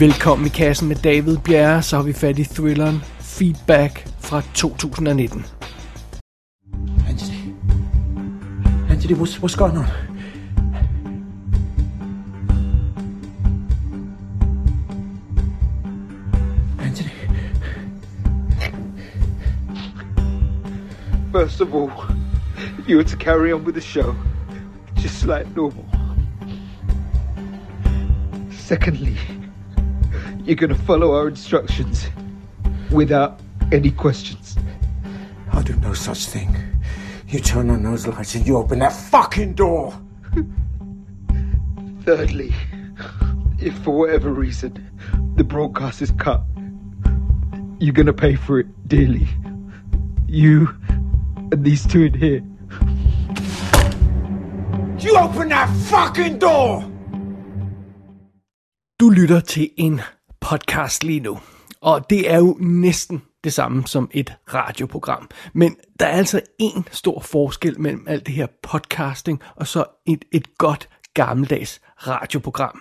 Velkommen i kassen med David Bjerre, så har vi fat i thrilleren Feedback fra 2019. Anthony. Anthony, what's, what's going on? Anthony. First of all, you were to carry on with the show, just like normal. Secondly, you're gonna follow our instructions without any questions. I'll do no such thing. You turn on those lights and you open that fucking door. Thirdly, if for whatever reason the broadcast is cut, you're gonna pay for it dearly. You and these two in here. You open that fucking door! Du lytter til en podcast lige nu, og det er jo næsten det samme som et radioprogram. Men der er altså en stor forskel mellem alt det her podcasting og så et, et godt gammeldags radioprogram.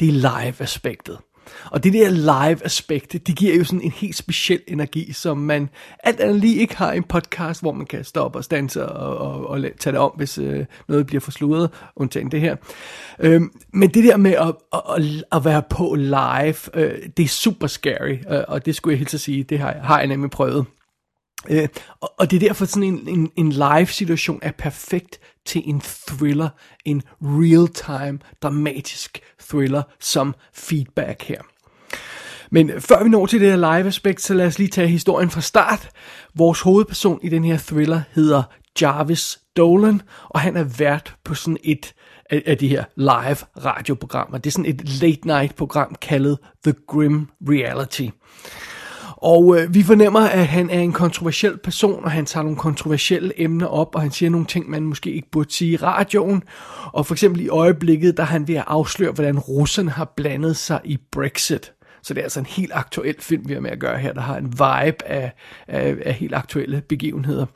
Det er live-aspektet. Og det der live-aspekt, det giver jo sådan en helt speciel energi, som man alt andet lige ikke har i en podcast, hvor man kan stoppe og stanse og, og, og tage det om, hvis øh, noget bliver forsludret, undtagen det her. Øhm, men det der med at, at, at være på live, øh, det er super scary, øh, og det skulle jeg helt sige, det har, jeg, har jeg nemlig prøvet. Øh, og, og det er derfor sådan en, en, en live situation er perfekt til en thriller, en real-time, dramatisk thriller som feedback her. Men før vi når til det her live-aspekt, så lad os lige tage historien fra start. Vores hovedperson i den her thriller hedder Jarvis Dolan, og han er vært på sådan et af, af de her live radioprogrammer. Det er sådan et late night program kaldet The Grim Reality. Og øh, vi fornemmer, at han er en kontroversiel person, og han tager nogle kontroversielle emner op, og han siger nogle ting, man måske ikke burde sige i radioen. Og for eksempel i øjeblikket, der er han ved at afsløre, hvordan russerne har blandet sig i Brexit. Så det er altså en helt aktuel film, vi har med at gøre her, der har en vibe af, af, af helt aktuelle begivenheder.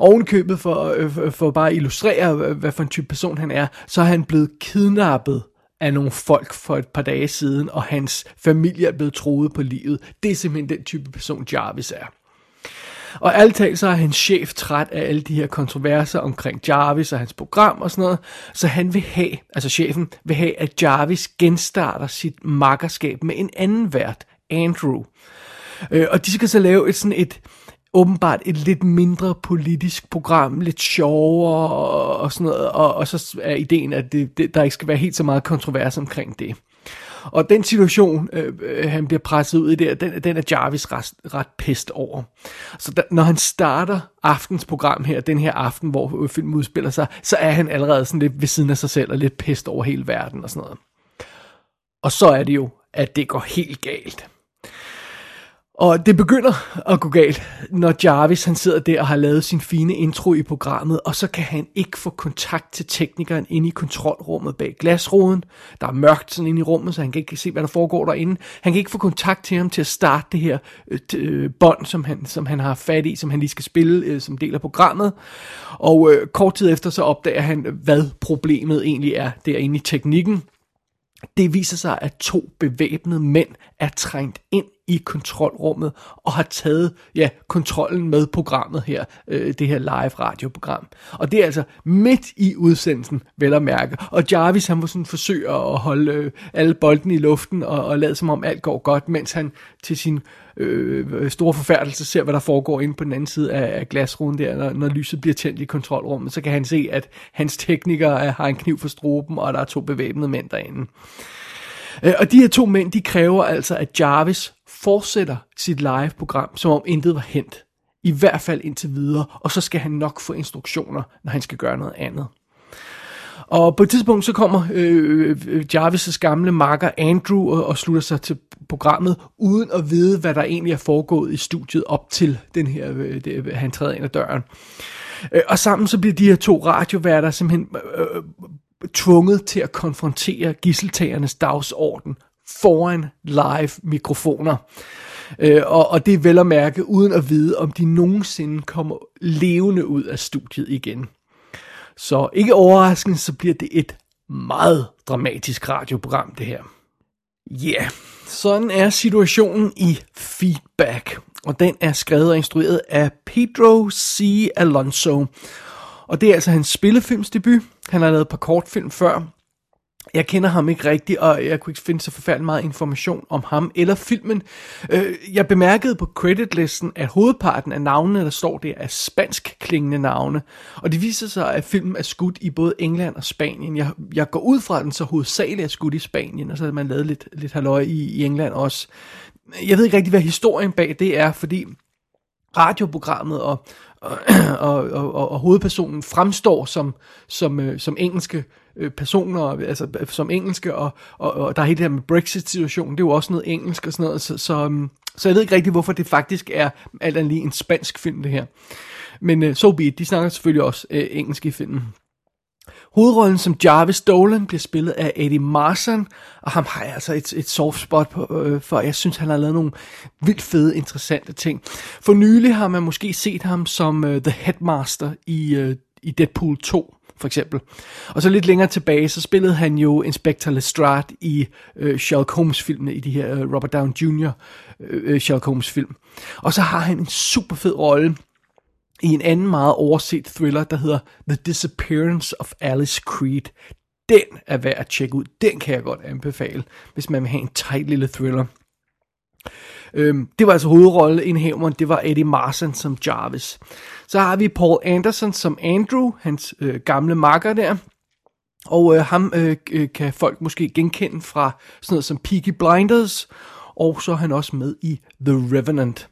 Ovenkøbet øh, for, for bare at illustrere, hvad for en type person han er, så er han blevet kidnappet af nogle folk for et par dage siden, og hans familie er blevet troet på livet. Det er simpelthen den type person, Jarvis er. Og alt talt så er hans chef træt af alle de her kontroverser omkring Jarvis og hans program og sådan noget, så han vil have, altså chefen vil have, at Jarvis genstarter sit makkerskab med en anden vært, Andrew. Øh, og de skal så lave et sådan et, åbenbart et lidt mindre politisk program, lidt sjovere og, og sådan noget, og, og så er ideen, at det, det, der ikke skal være helt så meget kontrovers omkring det. Og den situation, øh, øh han bliver presset ud i der, den, den er Jarvis ret, ret pest over. Så da, når han starter aftens program her, den her aften, hvor filmen udspiller sig, så er han allerede sådan lidt ved siden af sig selv og lidt pest over hele verden og sådan noget. Og så er det jo, at det går helt galt. Og det begynder at gå galt, når Jarvis han sidder der og har lavet sin fine intro i programmet, og så kan han ikke få kontakt til teknikeren inde i kontrolrummet bag glasruden. Der er mørkt sådan inde i rummet, så han kan ikke se, hvad der foregår derinde. Han kan ikke få kontakt til ham til at starte det her øh, øh bånd, som han, som han har fat i, som han lige skal spille øh, som del af programmet. Og øh, kort tid efter så opdager han, hvad problemet egentlig er derinde i teknikken. Det viser sig, at to bevæbnede mænd er trængt ind i kontrolrummet og har taget ja, kontrollen med programmet her, øh, det her live radioprogram. Og det er altså midt i udsendelsen, vel at mærke. Og Jarvis han må sådan forsøge at holde øh, alle bolden i luften og, og lade som om alt går godt, mens han til sin øh, store forfærdelse ser, hvad der foregår inde på den anden side af, af glasruden der, når, når lyset bliver tændt i kontrolrummet, så kan han se, at hans teknikere øh, har en kniv for stroben, og der er to bevæbnede mænd derinde. Øh, og de her to mænd, de kræver altså, at Jarvis fortsætter sit live-program, som om intet var hent. I hvert fald indtil videre, og så skal han nok få instruktioner, når han skal gøre noget andet. Og på et tidspunkt så kommer øh, Jarvis' gamle makker Andrew og, og slutter sig til programmet, uden at vide, hvad der egentlig er foregået i studiet op til den her, øh, det, øh, han træder ind ad døren. Øh, og sammen så bliver de her to radioværter simpelthen øh, øh tvunget til at konfrontere gisseltagernes dagsorden foran live mikrofoner. Øh, og, og det er vel at mærke, uden at vide, om de nogensinde kommer levende ud af studiet igen. Så ikke overraskende, så bliver det et meget dramatisk radioprogram, det her. Ja, yeah. sådan er situationen i Feedback, og den er skrevet og instrueret af Pedro C. Alonso. Og det er altså hans spillefilmsdebut. Han har lavet et par kortfilm før, jeg kender ham ikke rigtigt, og jeg kunne ikke finde så forfærdelig meget information om ham eller filmen. Øh, jeg bemærkede på creditlisten, at hovedparten af navnene, der står der, er spansk klingende navne. Og det viser sig, at filmen er skudt i både England og Spanien. Jeg, jeg går ud fra, at den så hovedsageligt er skudt i Spanien, og så har man lavet lidt, lidt halløj i, i England også. Jeg ved ikke rigtig, hvad historien bag det er, fordi radioprogrammet og, og, og, og, og hovedpersonen fremstår som, som, øh, som engelske øh, personer, altså øh, som engelske, og, og, og der er hele det her med Brexit-situationen, det er jo også noget engelsk og sådan noget, så, så, um, så jeg ved ikke rigtig, hvorfor det faktisk er alt andet lige en spansk film, det her. Men øh, so be it, de snakker selvfølgelig også øh, engelsk i filmen. Hovedrollen som Jarvis Dolan bliver spillet af Eddie Marsan, og ham har jeg altså et, et soft spot på, øh, for jeg synes, han har lavet nogle vildt fede, interessante ting. For nylig har man måske set ham som øh, The Headmaster i, øh, i Deadpool 2 for eksempel. Og så lidt længere tilbage, så spillede han jo Inspector Lestrade i øh, Sherlock Holmes-filmene, i de her øh, Robert Downey Jr. Øh, øh, Sherlock Holmes-film. Og så har han en super fed rolle i en anden meget overset thriller, der hedder The Disappearance of Alice Creed. Den er værd at tjekke ud. Den kan jeg godt anbefale, hvis man vil have en tight lille thriller. Øhm, det var altså hovedrolleindhæveren, det var Eddie Marsan som Jarvis. Så har vi Paul Anderson som Andrew, hans øh, gamle makker der. Og øh, ham øh, øh kan folk måske genkende fra sådan noget som Peaky Blinders, og så er han også med i The Revenant.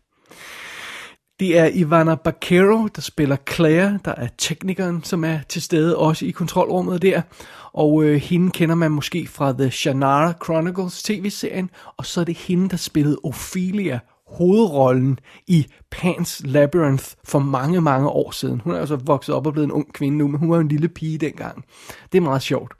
Det er Ivana Baquero, der spiller Claire, der er teknikeren, som er til stede også i kontrolrummet der. Og øh, hende kender man måske fra The Shannara Chronicles tv-serien, og så er det hende, der spillede Ophelia, hovedrollen i Pan's Labyrinth for mange, mange år siden. Hun er altså vokset op og blevet en ung kvinde nu, men hun var en lille pige dengang. Det er meget sjovt.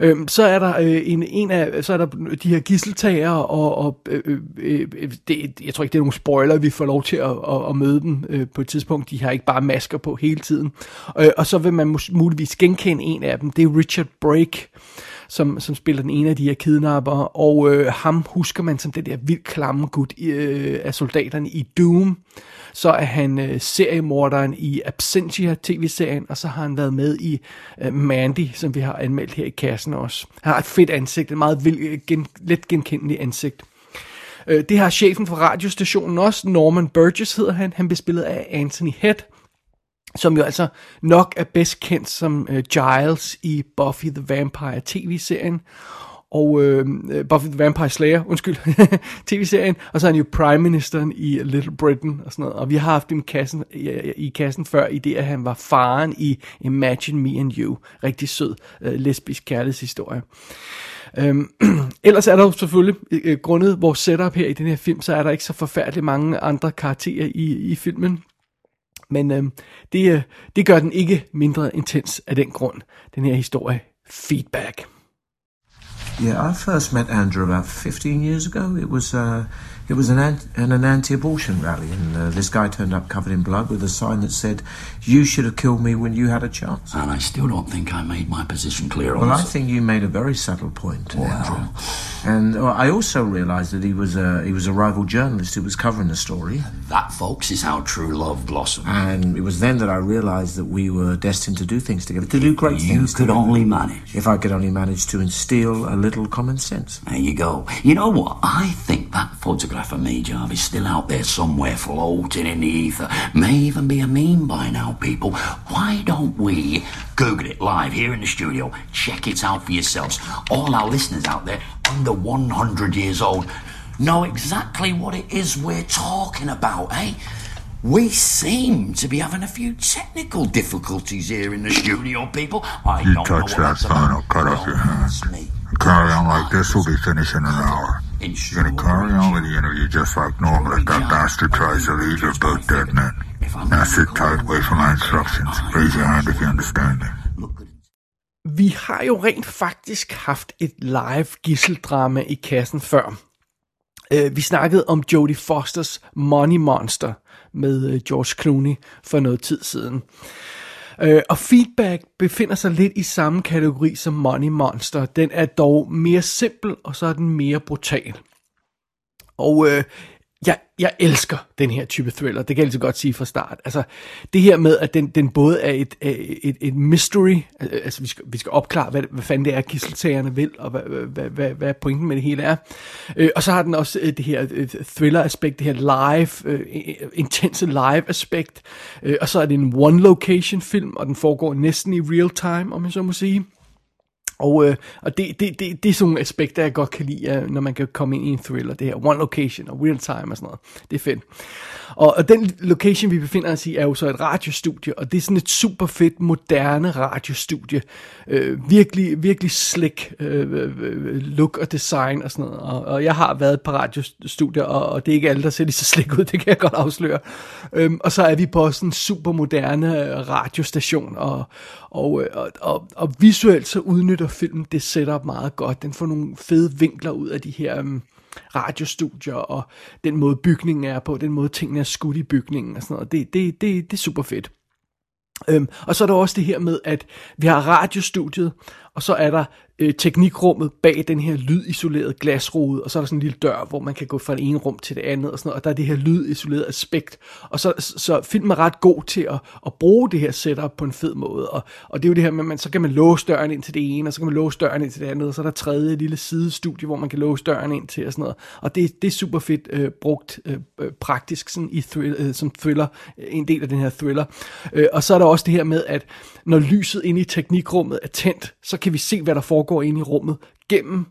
Øhm, så er der øh, en, en af, så er der de her gisseltager og, og øh, øh, øh, det, jeg tror ikke det er nogen spoiler, vi får lov til at, at, at møde dem øh, på et tidspunkt. De har ikke bare masker på hele tiden. Øh, og så vil man muligvis genkende en af dem. Det er Richard Brake som, som spiller den ene af de her kidnapper, og øh, ham husker man som det der vildt klamme gut øh, af soldaterne i Doom. Så er han øh, seriemorderen i Absentia tv-serien, og så har han været med i øh, Mandy, som vi har anmeldt her i kassen også. Han har et fedt ansigt, et meget vildt, øh, gen, let genkendeligt ansigt. Øh, det har chefen for radiostationen også, Norman Burgess hedder han. Han bliver spillet af Anthony Head som jo altså nok er bedst kendt som øh, Giles i Buffy the Vampire tv-serien, og øh, øh, Buffy the Vampire Slayer, undskyld, tv-serien, og så er han jo Prime Ministeren i Little Britain og sådan noget, og vi har haft ham i kassen, i, i kassen før, i det, at han var faren i Imagine Me and You, rigtig sød øh, lesbisk kærlighedshistorie. Øhm, ellers er der jo selvfølgelig, øh, grundet vores setup her i den her film, så er der ikke så forfærdeligt mange andre karakterer i, i filmen. Men øh, det, øh, det gør den ikke mindre intens af den grund, den her historie. Feedback. Yeah, I first met Andrew about 15 years ago. It was uh, It was an, an, an anti-abortion rally, and uh, this guy turned up covered in blood with a sign that said, "You should have killed me when you had a chance." And I still don't think I made my position clear. Well, I think you made a very subtle point, well. Andrew. And uh, I also realised that he was a he was a rival journalist who was covering the story. That, folks, is how true love blossoms. And it was then that I realised that we were destined to do things together, to do great you things. You could only manage. If I could only manage to instill a little common sense. There you go. You know what? I think that photograph of me, Jarvis, still out there somewhere floating in the ether. May even be a meme by now, people. Why don't we Google it live here in the studio? Check it out for yourselves. All our listeners out there under 100 years old know exactly what it is we're talking about, eh? We seem to be having a few technical difficulties here in the studio, people. I you don't touch know that sign, I'll cut off your hand. Carry on like this, we'll be finished in an hour. You're gonna carry on with the interview just like normal if that bastard tries to leave your boat dead net. Now sit tight, wait for my instructions. Raise your hand if you understand me. Vi har jo rent faktisk haft et live gisseldrama i kassen før. Øh, vi snakkede om Jodie Fosters Money Monster med øh, George Clooney for noget tid siden. Øh, og Feedback befinder sig lidt i samme kategori som Money Monster. Den er dog mere simpel, og så er den mere brutal. Og øh, jeg, jeg elsker den her type thriller, det kan jeg altså godt sige fra start. Altså, det her med, at den, den både er et, øh, et, et mystery, altså vi skal, vi skal opklare, hvad, hvad fanden det er, gisseltagerne vil, og hvad, hvad, hvad, hvad pointen med det hele er. Øh, og så har den også øh, det her øh, thriller-aspekt, det her live, øh, intense live-aspekt. Øh, og så er det en one-location-film, og den foregår næsten i real time, om jeg så må sige. Og, øh, og det, det, det, det er sådan nogle aspekter, jeg godt kan lide, øh, når man kan komme ind i en thriller. Det her one location og real time og sådan noget. Det er fedt. Og, og den location, vi befinder os i, er jo så et radiostudie, og det er sådan et super fedt, moderne radiostudie. Øh, virkelig, virkelig slick øh, øh, øh, look og design og sådan noget. Og, og jeg har været på radiostudier, og, og det er ikke alle, der ser lige så slick ud, det kan jeg godt afsløre. Øh, og så er vi på sådan en super moderne radiostation, og, og, øh, og, og, og visuelt så udnytter filmen det setup meget godt. Den får nogle fede vinkler ud af de her... Um, radiostudier, og den måde bygningen er på, den måde tingene er skudt i bygningen og sådan noget. Det, det, det, det er super fedt. Øhm, og så er der også det her med, at vi har radiostudiet, og så er der øh, teknikrummet bag den her lydisolerede glasrude, og så er der sådan en lille dør, hvor man kan gå fra det ene rum til det andet, og, sådan noget, og der er det her lydisolerede aspekt. Og så, så filmen er ret god til at, at bruge det her setup på en fed måde, og, og det er jo det her med, at man, så kan man låse døren ind til det ene, og så kan man låse døren ind til det andet, og så er der tredje lille sidestudie, hvor man kan låse døren ind til, og sådan noget. Og det, det er super fedt øh, brugt øh, øh praktisk sådan i thrill, øh, som thriller, øh, en del af den her thriller. Øh, og så er der også det her med, at når lyset inde i teknikrummet er tændt, så kan vi se, hvad der foregår inde i rummet gennem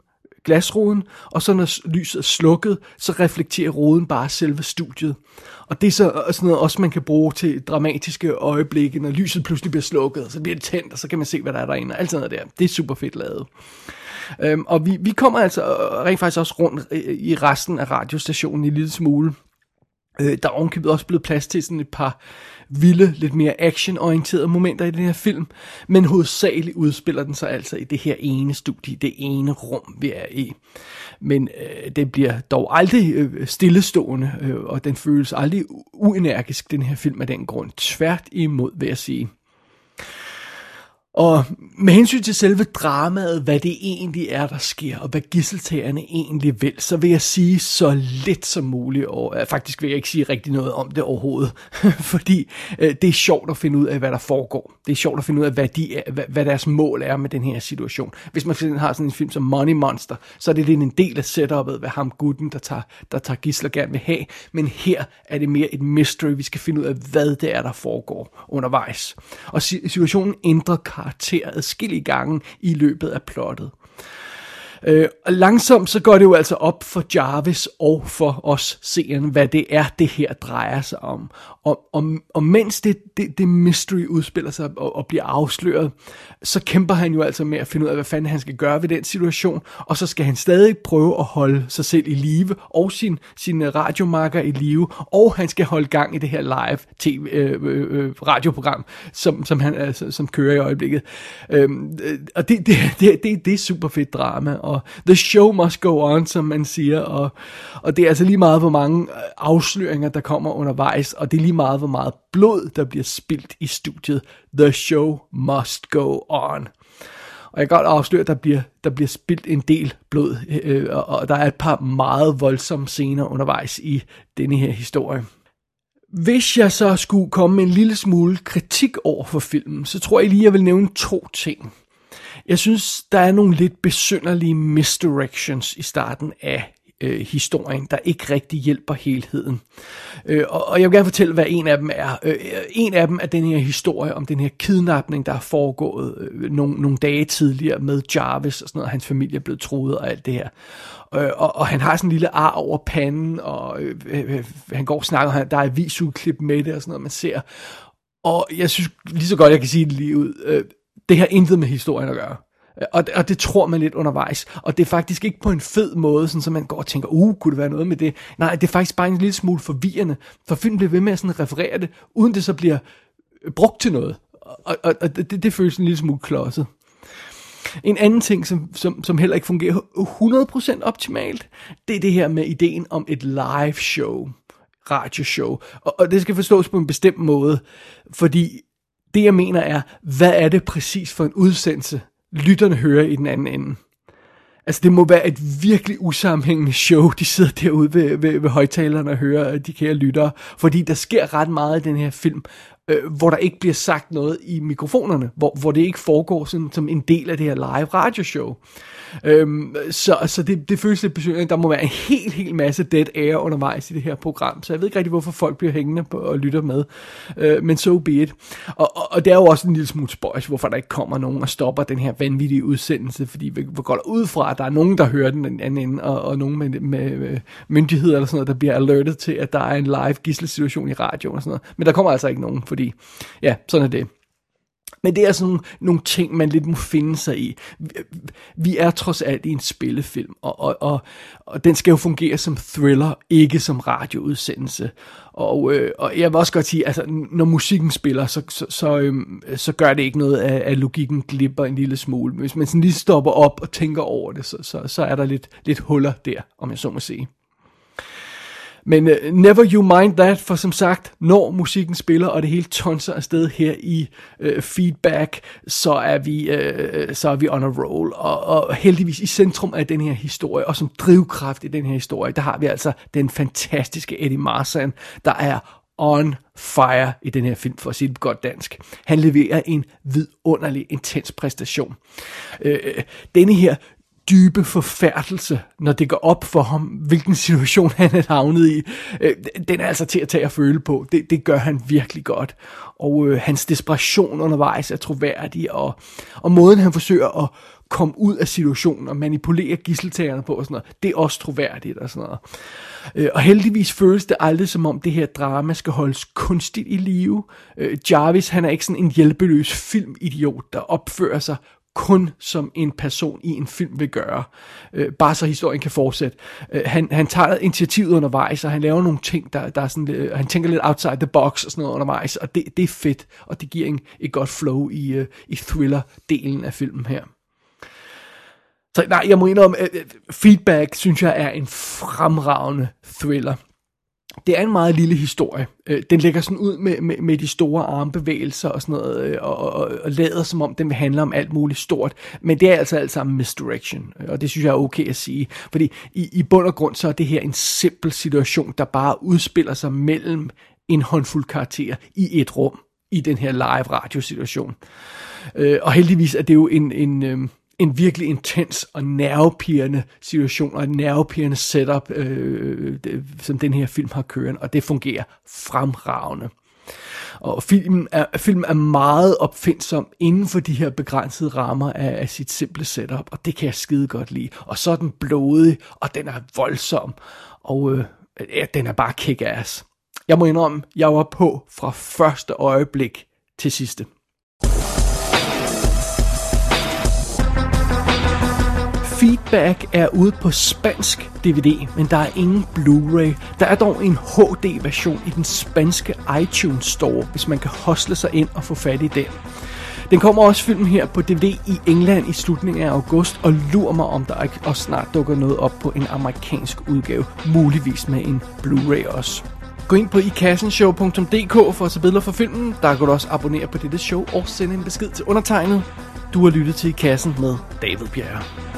glasruden, og så når lyset er slukket, så reflekterer ruden bare selve studiet. Og det er så øh, sådan noget også, man kan bruge til dramatiske øjeblikke, når lyset pludselig bliver slukket, så bliver det tændt, og så kan man se, hvad der er derinde, og alt sådan noget der. Det er super fedt lavet. Øhm, og vi, vi kommer altså øh, rent faktisk også rundt øh, i resten af radiostationen i lille smule. Øh, der er ovenkøbet også blevet plads til sådan et par vilde, lidt mere actionorienterede momenter i den her film, men hovedsageligt udspiller den sig altså i det her ene studie, det ene rum, vi er i. Men øh, det bliver dog aldrig øh, stillestående, øh, og den føles aldrig uenergisk, den her film af den grund. Tvært imod, vil jeg sige. Og med hensyn til selve dramaet, hvad det egentlig er, der sker, og hvad gisseltagerne egentlig vil, så vil jeg sige så lidt som muligt, og øh, faktisk vil jeg ikke sige rigtig noget om det overhovedet, fordi øh, det er sjovt at finde ud af, hvad der foregår. Det er sjovt at finde ud af, hvad, de er, hvad, hvad deres mål er med den her situation. Hvis man for har sådan en film som Money Monster, så er det lidt en del af setupet, hvad ham gutten, der tager, der tager gisler, gerne vil have, men her er det mere et mystery, vi skal finde ud af, hvad det er, der foregår undervejs. Og situationen ændrer karakter adskillige gange i løbet af plottet. Øh, og langsomt så går det jo altså op for Jarvis og for os seeren, hvad det er, det her drejer sig om. Og, og, og mens det, det, det mystery udspiller sig og, og bliver afsløret, så kæmper han jo altså med at finde ud af, hvad fanden han skal gøre ved den situation, og så skal han stadig prøve at holde sig selv i live, og sin, sin radiomarker i live, og han skal holde gang i det her live TV, øh, øh, øh, radioprogram, som, som, han, altså, som kører i øjeblikket. Øhm, øh, og det, det, det, det, det er super fedt drama, og the show must go on, som man siger, og, og det er altså lige meget, hvor mange øh, afsløringer, der kommer undervejs, og det er lige meget, hvor meget blod, der bliver spildt i studiet. The show must go on. Og jeg kan godt afsløre, at der bliver, der bliver spildt en del blod, øh, og der er et par meget voldsomme scener undervejs i denne her historie. Hvis jeg så skulle komme med en lille smule kritik over for filmen, så tror jeg lige, jeg vil nævne to ting. Jeg synes, der er nogle lidt besynderlige misdirections i starten af øh, historien, der ikke rigtig hjælper helheden. Øh, og, og jeg vil gerne fortælle, hvad en af dem er. Øh, øh en af dem er den her historie om den her kidnapning, der er foregået øh, nogle, nogle dage tidligere med Jarvis og sådan noget. Hans familie er blevet troet og alt det her. Øh, og, og han har sådan en lille ar over panden, og øh, øh, øh han går og snakker, og der er visudklip med det og sådan noget, man ser. Og jeg synes lige så godt, jeg kan sige det lige ud. Øh, det har intet med historien at gøre. Og, og det tror man lidt undervejs. Og det er faktisk ikke på en fed måde, sådan, så man går og tænker, uh, kunne det være noget med det? Nej, det er faktisk bare en lille smule forvirrende. For filmen bliver ved med at sådan referere det, uden det så bliver brugt til noget. Og, og, og det, det føles en lille smule klodset. En anden ting, som, som, som heller ikke fungerer 100% optimalt, det er det her med ideen om et live show, radioshow. Og, og det skal forstås på en bestemt måde, fordi det jeg mener er, hvad er det præcis for en udsendelse, lytterne hører i den anden ende? Altså det må være et virkelig usammenhængende show, de sidder derude ved, ved, ved højtalerne og hører de kære lyttere, fordi der sker ret meget i den her film, øh, hvor der ikke bliver sagt noget i mikrofonerne, hvor, hvor det ikke foregår sådan, som en del af det her live radioshow. Øhm, så så det, det føles lidt besynderligt. Der må være en helt, helt masse dead air undervejs i det her program, så jeg ved ikke rigtig, hvorfor folk bliver hængende på og lytter med. Øh, men so be it. Og, og, og det er jo også en lille smule spøjs, hvorfor der ikke kommer nogen og stopper den her vanvittige udsendelse, fordi vi, vi går der ud fra, at der er nogen, der hører den anden ende, og, og nogen med, med, med myndigheder eller sådan noget, der bliver alertet til, at der er en live gisselsituation i radioen og sådan noget. Men der kommer altså ikke nogen, fordi ja, sådan er det. Men det er sådan nogle, nogle ting, man lidt må finde sig i. Vi er trods alt i en spillefilm, og, og, og, og den skal jo fungere som thriller, ikke som radioudsendelse. Og, øh, og jeg vil også godt sige, altså når musikken spiller, så, så, så, øh, så gør det ikke noget, at, at logikken glipper en lille smule. Men Hvis man sådan lige stopper op og tænker over det, så, så, så er der lidt, lidt huller der, om jeg så må sige. Men uh, never you mind that, for som sagt, når musikken spiller, og det hele tonser afsted her i uh, feedback, så er vi uh, så er vi on a roll. Og, og heldigvis i centrum af den her historie, og som drivkraft i den her historie, der har vi altså den fantastiske Eddie Marsan, der er on fire i den her film, for at sige det godt dansk. Han leverer en vidunderlig, intens præstation. Øh, denne her dybe forfærdelse, når det går op for ham, hvilken situation han er havnet i. Øh, den er altså til at tage og føle på. Det, det gør han virkelig godt. Og øh, hans desperation undervejs er troværdig, og, og måden han forsøger at komme ud af situationen og manipulere gisseltagerne på og sådan noget, det er også troværdigt og sådan noget. Øh, og heldigvis føles det aldrig som om det her drama skal holdes kunstigt i live. Øh, Jarvis han er ikke sådan en hjælpeløs filmidiot, der opfører sig kun som en person i en film vil gøre. Øh, bare så historien kan fortsætte. Øh, han, han tager initiativet undervejs, og han laver nogle ting, der, der er sådan, øh, han tænker lidt outside the box og sådan noget undervejs, og det, det er fedt, og det giver en, et godt flow i, øh, i thriller-delen af filmen her. Så nej, jeg må indrømme, øh, øh feedback synes jeg er en fremragende thriller det er en meget lille historie. Øh, den lægger sådan ud med, med, med de store armbevægelser og sådan noget, øh, og, og, og lader som om den vil handle om alt muligt stort. Men det er altså alt sammen misdirection, øh, og det synes jeg er okay at sige. Fordi i, i bund og grund så er det her en simpel situation, der bare udspiller sig mellem en håndfuld karakterer i et rum i den her live radiosituation. Øh, og heldigvis er det jo en, en, øhm, en virkelig intens og nervepirrende situation, og et nervepirrende setup, øh, det, som den her film har kørende, og det fungerer fremragende. Og filmen er, filmen er meget opfindsom inden for de her begrænsede rammer af, af sit simple setup, og det kan jeg skide godt lide. Og så er den blodig, og den er voldsom, og øh, ja, den er bare kick-ass. Jeg må indrømme, jeg var på fra første øjeblik til sidste. Feedback er ude på spansk DVD, men der er ingen Blu-ray. Der er dog en HD-version i den spanske iTunes Store, hvis man kan hostle sig ind og få fat i den. Den kommer også filmen her på DVD i England i slutningen af august, og lurer mig om der ikke også snart dukker noget op på en amerikansk udgave, muligvis med en Blu-ray også. Gå ind på ikassenshow.dk for at se billeder fra filmen. Der kan du også abonnere på dette show og sende en besked til undertegnet. Du har lyttet til I Kassen med David Bjerre.